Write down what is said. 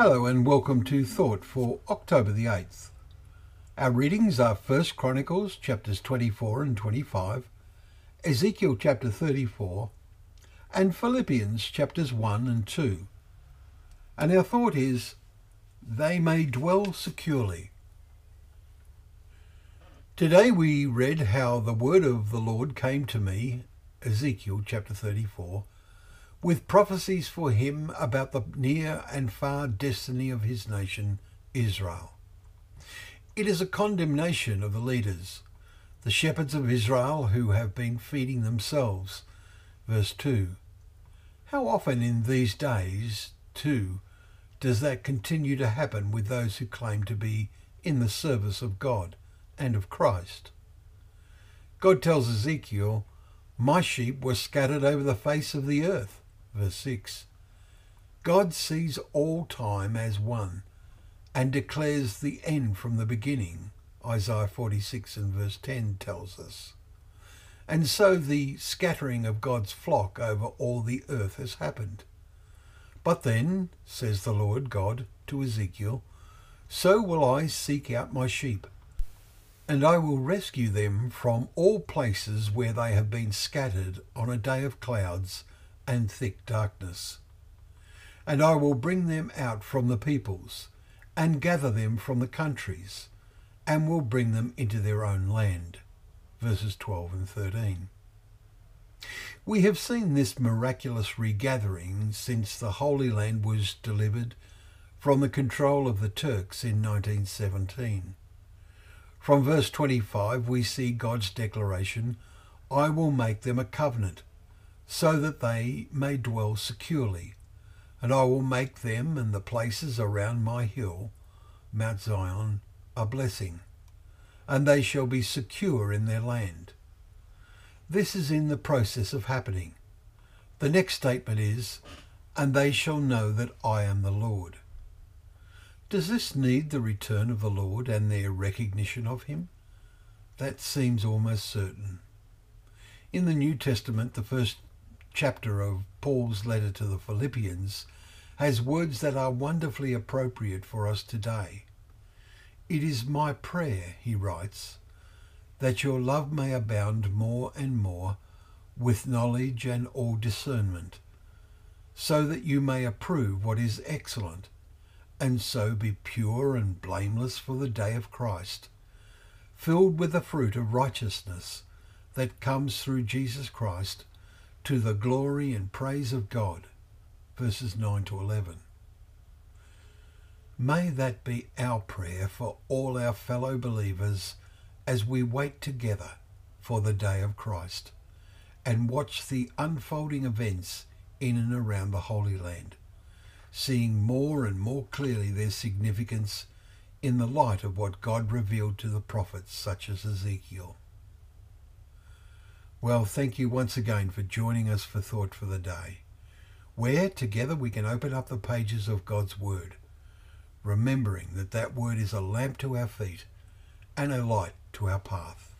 Hello and welcome to Thought for October the 8th. Our readings are 1 Chronicles chapters 24 and 25, Ezekiel chapter 34, and Philippians chapters 1 and 2. And our thought is, they may dwell securely. Today we read how the word of the Lord came to me, Ezekiel chapter 34, with prophecies for him about the near and far destiny of his nation, Israel. It is a condemnation of the leaders, the shepherds of Israel who have been feeding themselves. Verse 2. How often in these days, too, does that continue to happen with those who claim to be in the service of God and of Christ? God tells Ezekiel, My sheep were scattered over the face of the earth verse 6. God sees all time as one and declares the end from the beginning, Isaiah 46 and verse 10 tells us. And so the scattering of God's flock over all the earth has happened. But then, says the Lord God to Ezekiel, so will I seek out my sheep, and I will rescue them from all places where they have been scattered on a day of clouds and thick darkness. And I will bring them out from the peoples, and gather them from the countries, and will bring them into their own land. Verses 12 and 13. We have seen this miraculous regathering since the Holy Land was delivered from the control of the Turks in 1917. From verse 25 we see God's declaration, I will make them a covenant so that they may dwell securely. And I will make them and the places around my hill, Mount Zion, a blessing, and they shall be secure in their land. This is in the process of happening. The next statement is, and they shall know that I am the Lord. Does this need the return of the Lord and their recognition of him? That seems almost certain. In the New Testament, the first chapter of Paul's letter to the Philippians has words that are wonderfully appropriate for us today. It is my prayer, he writes, that your love may abound more and more with knowledge and all discernment, so that you may approve what is excellent, and so be pure and blameless for the day of Christ, filled with the fruit of righteousness that comes through Jesus Christ to the glory and praise of God. Verses 9 to 11. May that be our prayer for all our fellow believers as we wait together for the day of Christ and watch the unfolding events in and around the Holy Land, seeing more and more clearly their significance in the light of what God revealed to the prophets such as Ezekiel. Well, thank you once again for joining us for Thought for the Day, where together we can open up the pages of God's Word, remembering that that Word is a lamp to our feet and a light to our path.